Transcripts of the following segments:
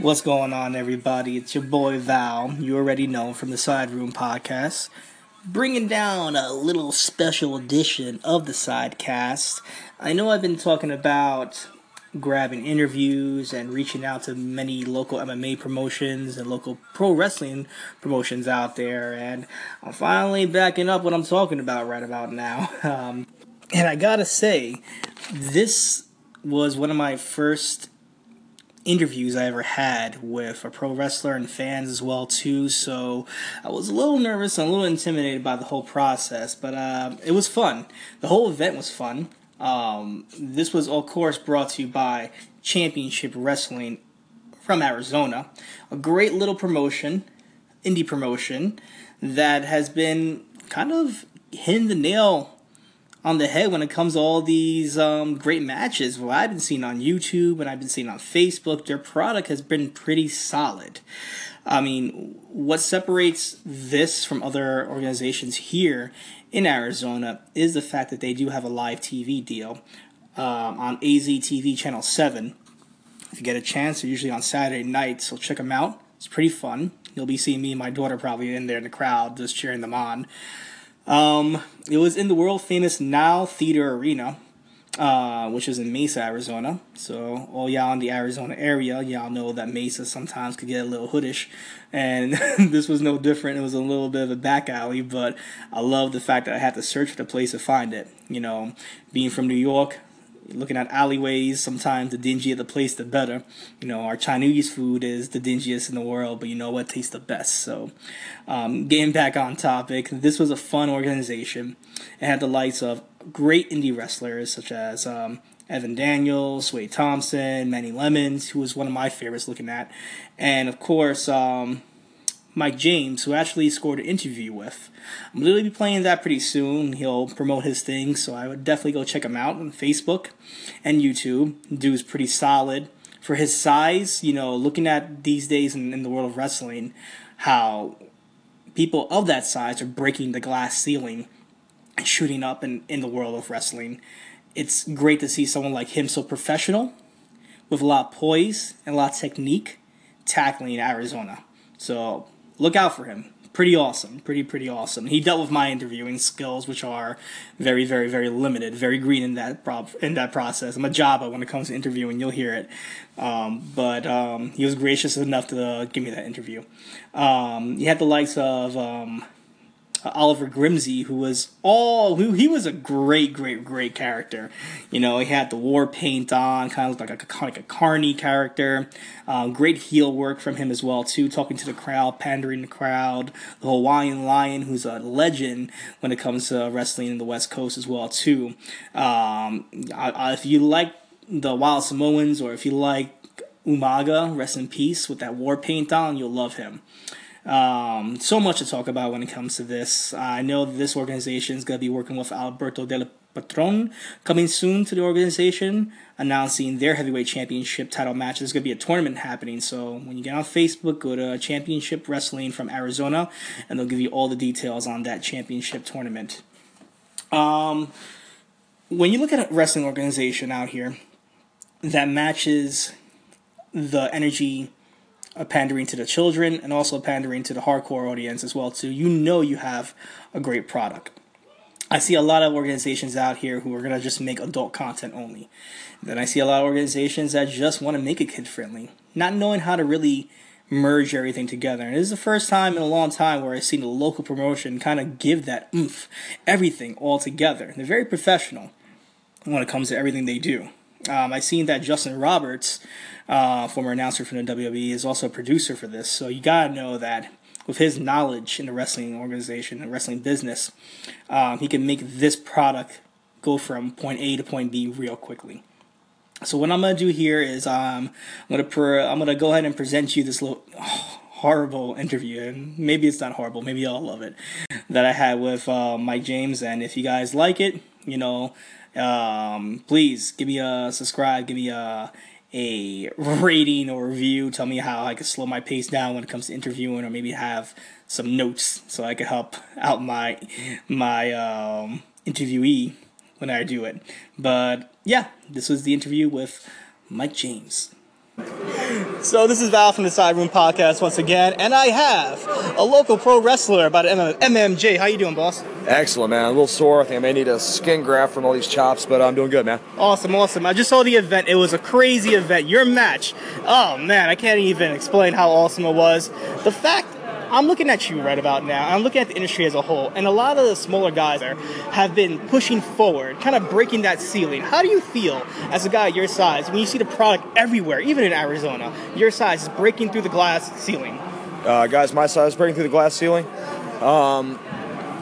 What's going on, everybody? It's your boy Val. You already know from the Side Room podcast, bringing down a little special edition of the Sidecast. I know I've been talking about grabbing interviews and reaching out to many local MMA promotions and local pro wrestling promotions out there, and I'm finally backing up what I'm talking about right about now. Um, and I gotta say, this was one of my first interviews I ever had with a pro wrestler and fans as well too. So I was a little nervous and a little intimidated by the whole process, but uh, it was fun. The whole event was fun. Um, this was of course brought to you by Championship Wrestling from Arizona, a great little promotion, indie promotion that has been kind of hitting the nail on the head when it comes to all these um, great matches. Well, I've been seeing on YouTube and I've been seeing on Facebook, their product has been pretty solid. I mean, what separates this from other organizations here in Arizona is the fact that they do have a live TV deal um, on AZ TV Channel 7. If you get a chance, they're usually on Saturday nights, so check them out. It's pretty fun. You'll be seeing me and my daughter probably in there in the crowd just cheering them on. Um, it was in the world famous Nile Theater Arena, uh, which is in Mesa, Arizona. So all y'all in the Arizona area, y'all know that Mesa sometimes could get a little hoodish, and this was no different. It was a little bit of a back alley, but I love the fact that I had to search for the place to find it. You know, being from New York, looking at alleyways, sometimes the dingier the place, the better. You know, our Chinese food is the dingiest in the world, but you know what tastes the best. So, um, getting back on topic, this was a fun organization. It had the likes of great indie wrestlers such as um, Evan Daniels, Wade Thompson, Manny Lemons, who was one of my favorites looking at, and of course, um, Mike James, who actually scored an interview with. I'm literally be playing that pretty soon. He'll promote his thing, so I would definitely go check him out on Facebook and YouTube. Dude's pretty solid. For his size, you know, looking at these days in, in the world of wrestling, how people of that size are breaking the glass ceiling and shooting up in, in the world of wrestling. It's great to see someone like him so professional, with a lot of poise and a lot of technique, tackling Arizona. So look out for him. Pretty awesome. Pretty, pretty awesome. He dealt with my interviewing skills, which are very, very, very limited, very green in that prob- in that process. I'm a Java when it comes to interviewing. You'll hear it. Um, but um, he was gracious enough to uh, give me that interview. Um, he had the likes of um, uh, Oliver Grimsly, who was all who he was a great, great, great character. You know, he had the war paint on, kind of looked like a like a carny character. Um, great heel work from him as well too, talking to the crowd, pandering the crowd. The Hawaiian Lion, who's a legend when it comes to wrestling in the West Coast as well too. Um, I, I, if you like the Wild Samoans, or if you like Umaga, rest in peace, with that war paint on, you'll love him. Um, so much to talk about when it comes to this. I know this organization is going to be working with Alberto Del Patron coming soon to the organization, announcing their heavyweight championship title match. There's going to be a tournament happening. So when you get on Facebook, go to Championship Wrestling from Arizona, and they'll give you all the details on that championship tournament. Um, when you look at a wrestling organization out here that matches the energy pandering to the children and also pandering to the hardcore audience as well too. You know you have a great product. I see a lot of organizations out here who are going to just make adult content only. Then i see a lot of organizations that just want to make it kid friendly not knowing how to really merge everything together. And this is the first time in a long time where i've seen a local promotion kind of give that oomph everything all together. They're very professional when it comes to everything they do um, I've seen that Justin Roberts, uh, former announcer from the WWE, is also a producer for this. So you gotta know that with his knowledge in the wrestling organization and wrestling business, um, he can make this product go from point A to point B real quickly. So what I'm gonna do here is um, I'm gonna I'm gonna go ahead and present you this little. Oh, horrible interview, and maybe it's not horrible, maybe y'all love it, that I had with uh, Mike James. And if you guys like it, you know, um, please give me a subscribe, give me a a rating or review. Tell me how I can slow my pace down when it comes to interviewing, or maybe have some notes so I can help out my my um, interviewee when I do it. But yeah, this was the interview with Mike James. So this is Val from the Side Room Podcast once again, and I have a local pro wrestler about MMJ. How you doing, boss? Excellent, man. A little sore. I think I may need a skin graft from all these chops, but I'm doing good, man. Awesome, awesome. I just saw the event. It was a crazy event. Your match. Oh man, I can't even explain how awesome it was. The fact I'm looking at you right about now. I'm looking at the industry as a whole, and a lot of the smaller guys there have been pushing forward, kind of breaking that ceiling. How do you feel as a guy your size when you see the product everywhere, even in Arizona? Your size is breaking through the glass ceiling. Uh, guys, my size breaking through the glass ceiling. Um,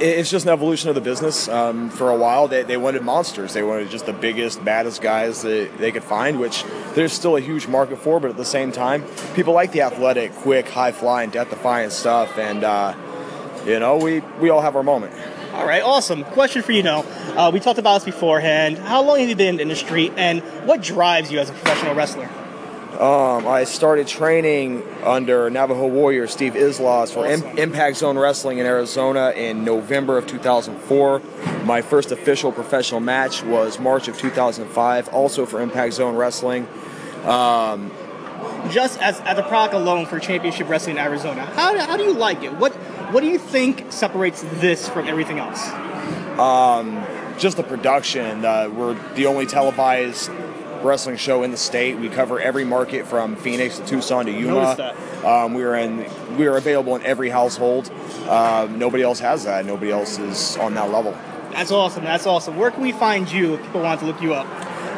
it's just an evolution of the business. Um, for a while, they, they wanted monsters. They wanted just the biggest, baddest guys that they could find, which there's still a huge market for. But at the same time, people like the athletic, quick, high flying, death defying stuff. And, uh, you know, we, we all have our moment. All right, awesome. Question for you now. Uh, we talked about this beforehand. How long have you been in the industry, and what drives you as a professional wrestler? Um, I started training under Navajo Warrior Steve Islas for awesome. Impact Zone Wrestling in Arizona in November of 2004. My first official professional match was March of 2005, also for Impact Zone Wrestling. Um, Just as, as a product alone for Championship Wrestling in Arizona, how, how do you like it? What what do you think separates this from everything else? Um, just the production. Uh, we're the only televised wrestling show in the state. We cover every market from Phoenix to Tucson to Yuma. Um, we are in we are available in every household. Um, nobody else has that. Nobody else is on that level. That's awesome. That's awesome. Where can we find you if people want to look you up?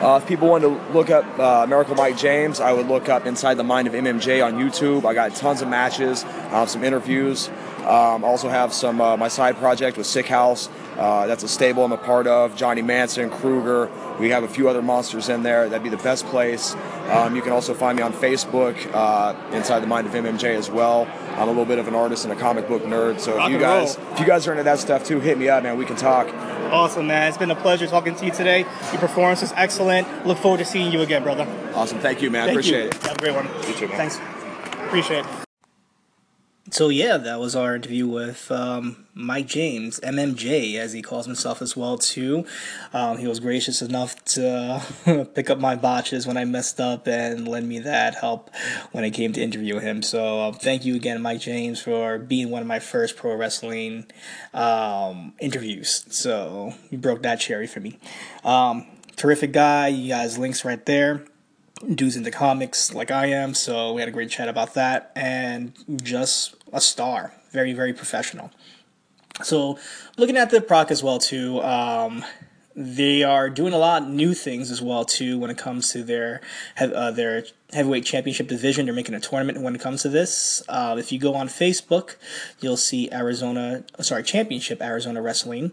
Uh, if people want to look up uh, Miracle Mike James, I would look up Inside the Mind of MMJ on YouTube. I got tons of matches, uh, some interviews. Um, also have some uh, my side project with Sick House. Uh, that's a stable I'm a part of. Johnny Manson, Kruger. We have a few other monsters in there. That'd be the best place. Um, you can also find me on Facebook, uh, Inside the Mind of MMJ as well. I'm a little bit of an artist and a comic book nerd. So Rock if you guys, roll. if you guys are into that stuff too, hit me up, man. We can talk. Awesome, man. It's been a pleasure talking to you today. Your performance was excellent. Look forward to seeing you again, brother. Awesome. Thank you, man. Thank Appreciate you. it. Have a great one. You too, man. Thanks. Appreciate it. So yeah, that was our interview with um, Mike James, MMJ, as he calls himself as well too. Um, he was gracious enough to pick up my botches when I messed up and lend me that help when I came to interview him. So uh, thank you again, Mike James, for being one of my first pro wrestling um, interviews. So you broke that cherry for me. Um, terrific guy. You guys links right there dudes into comics like I am, so we had a great chat about that, and just a star, very very professional. So, looking at the proc as well too, um, they are doing a lot of new things as well too when it comes to their uh, their heavyweight championship division. They're making a tournament when it comes to this. Uh, if you go on Facebook, you'll see Arizona, sorry, Championship Arizona Wrestling.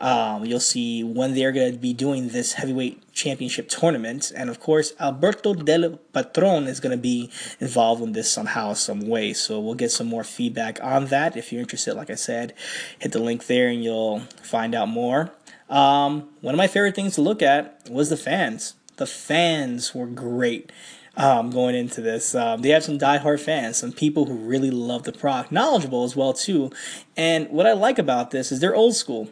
Um, you'll see when they're going to be doing this heavyweight championship tournament, and of course, Alberto Del Patron is going to be involved in this somehow, some way. So we'll get some more feedback on that. If you're interested, like I said, hit the link there and you'll find out more. Um, one of my favorite things to look at was the fans. The fans were great um, going into this. Um, they have some diehard fans, some people who really love the product, knowledgeable as well too. And what I like about this is they're old school,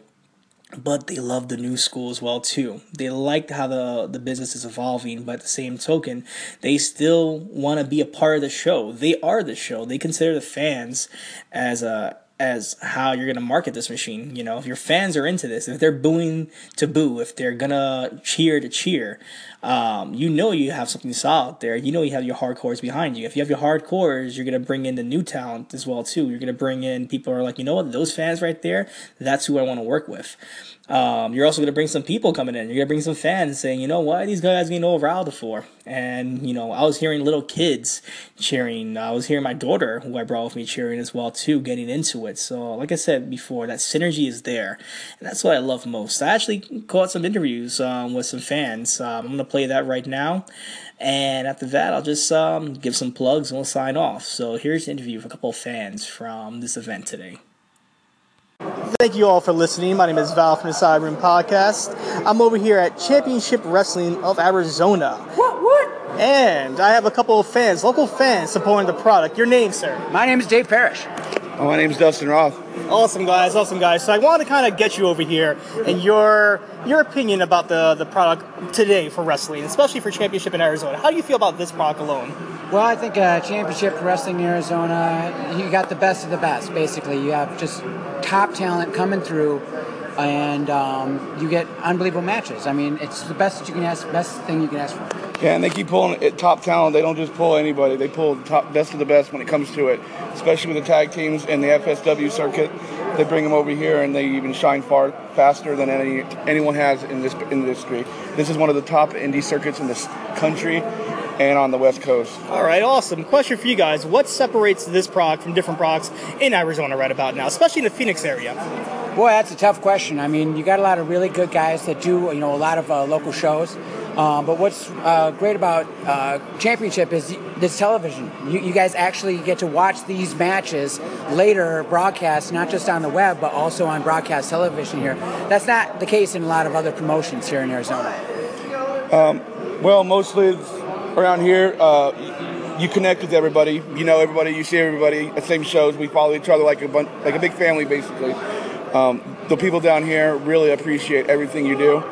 but they love the new school as well too. They like how the the business is evolving, but at the same token, they still want to be a part of the show. They are the show. They consider the fans as a as how you're gonna market this machine. You know, if your fans are into this, if they're booing to boo, if they're gonna cheer to cheer, um, you know you have something solid there. You know you have your hardcores behind you. If you have your hardcores, you're gonna bring in the new talent as well too. You're gonna bring in people are like, you know what, those fans right there, that's who I want to work with. Um, you're also going to bring some people coming in. You're going to bring some fans saying, you know, why these guys getting over Aldo for? And, you know, I was hearing little kids cheering. I was hearing my daughter, who I brought with me, cheering as well, too, getting into it. So, like I said before, that synergy is there. And that's what I love most. I actually caught some interviews um, with some fans. Um, I'm going to play that right now. And after that, I'll just um, give some plugs and we'll sign off. So, here's an interview with a couple of fans from this event today. Thank you all for listening. My name is Val from the Side Room Podcast. I'm over here at Championship Wrestling of Arizona. What? What? And I have a couple of fans, local fans, supporting the product. Your name, sir? My name is Dave Parrish. Oh, my name's Dustin Roth. Awesome guys, awesome guys. So I wanted to kind of get you over here and your your opinion about the the product today for wrestling, especially for Championship in Arizona. How do you feel about this product alone? Well, I think uh, Championship Wrestling in Arizona, you got the best of the best. Basically, you have just top talent coming through, and um, you get unbelievable matches. I mean, it's the best that you can ask, best thing you can ask for. Yeah, and they keep pulling it, top talent. They don't just pull anybody. They pull the top best of the best when it comes to it, especially with the tag teams and the FSW circuit. They bring them over here, and they even shine far faster than any anyone has in this industry. This is one of the top indie circuits in this country and on the West Coast. All right, awesome. Question for you guys: What separates this product from different products in Arizona right about now, especially in the Phoenix area? Boy, that's a tough question. I mean, you got a lot of really good guys that do, you know, a lot of uh, local shows. Um, but what's uh, great about uh, Championship is this television. You, you, guys actually get to watch these matches later broadcast, not just on the web, but also on broadcast television here. That's not the case in a lot of other promotions here in Arizona. Um, well, mostly around here, uh, you connect with everybody. You know everybody. You see everybody at the same shows. We follow each other like a bunch, like a big family, basically. Um, the people down here really appreciate everything you do.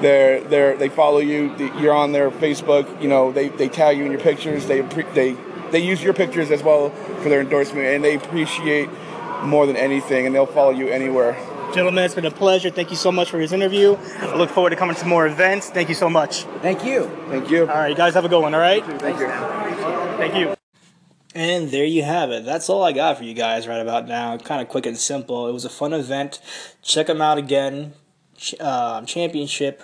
They're, they're, they follow you. You're on their Facebook. You know, they, they tag you in your pictures. They, they, they use your pictures as well for their endorsement, and they appreciate more than anything, and they'll follow you anywhere. Gentlemen, it's been a pleasure. Thank you so much for this interview. I look forward to coming to more events. Thank you so much. Thank you. Thank you. All right, you guys have a good one, all right? Thank you. Thank you. And there you have it. That's all I got for you guys right about now. Kind of quick and simple. It was a fun event. Check them out again. Uh, championship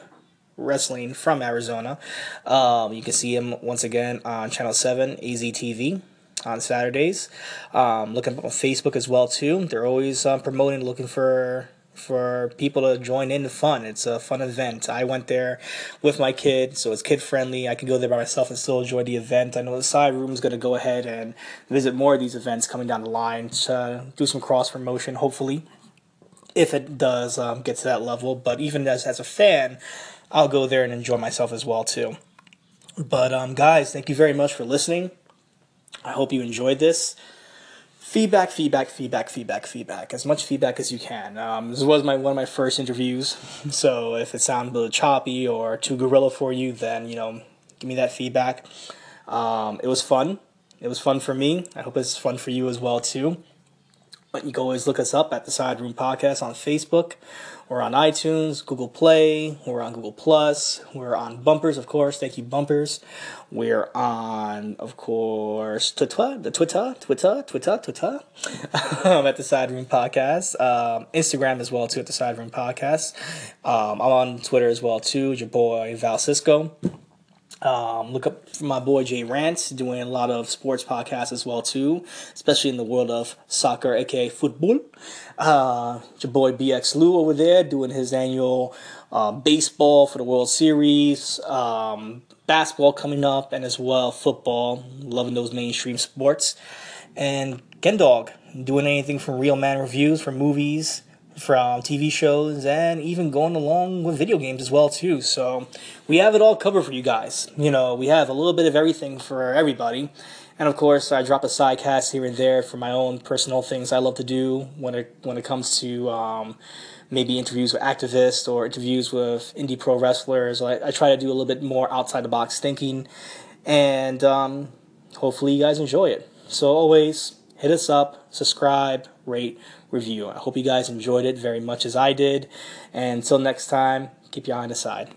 Wrestling from Arizona. Um, you can see him once again on Channel 7, AZTV on Saturdays. Um, looking on Facebook as well too. They're always um, promoting, looking for for people to join in the fun. It's a fun event. I went there with my kid, so it's kid friendly. I can go there by myself and still enjoy the event. I know the side room is going to go ahead and visit more of these events coming down the line to do some cross promotion, hopefully, if it does um, get to that level. But even as, as a fan, I'll go there and enjoy myself as well too. But um, guys, thank you very much for listening. I hope you enjoyed this feedback, feedback, feedback, feedback, feedback. As much feedback as you can. Um, this was my one of my first interviews, so if it sounds a little choppy or too gorilla for you, then you know, give me that feedback. Um, it was fun. It was fun for me. I hope it's fun for you as well too. But you can always look us up at the Side Room Podcast on Facebook. We're on iTunes, Google Play. We're on Google Plus. We're on Bumpers, of course. Thank you, Bumpers. We're on, of course, Twitter, the Twitter, Twitter, Twitter, Twitter. um, at the Side Room Podcast. Um, Instagram as well too at the Side Room Podcast. Um, I'm on Twitter as well too. Your boy Val Cisco. Um, look up for my boy Jay Rants doing a lot of sports podcasts as well too, especially in the world of soccer, aka football. Uh, your boy BX Lou over there doing his annual uh, baseball for the World Series, um, basketball coming up, and as well football. Loving those mainstream sports. And Gendog doing anything from real man reviews for movies, from TV shows and even going along with video games as well too. So we have it all covered for you guys. You know, we have a little bit of everything for everybody. And of course, I drop a side cast here and there for my own personal things I love to do when it when it comes to um, maybe interviews with activists or interviews with indie pro wrestlers. I, I try to do a little bit more outside the box thinking, and um, hopefully you guys enjoy it. So always hit us up, subscribe, rate, review. I hope you guys enjoyed it very much as I did. And until next time, keep your eye on the side.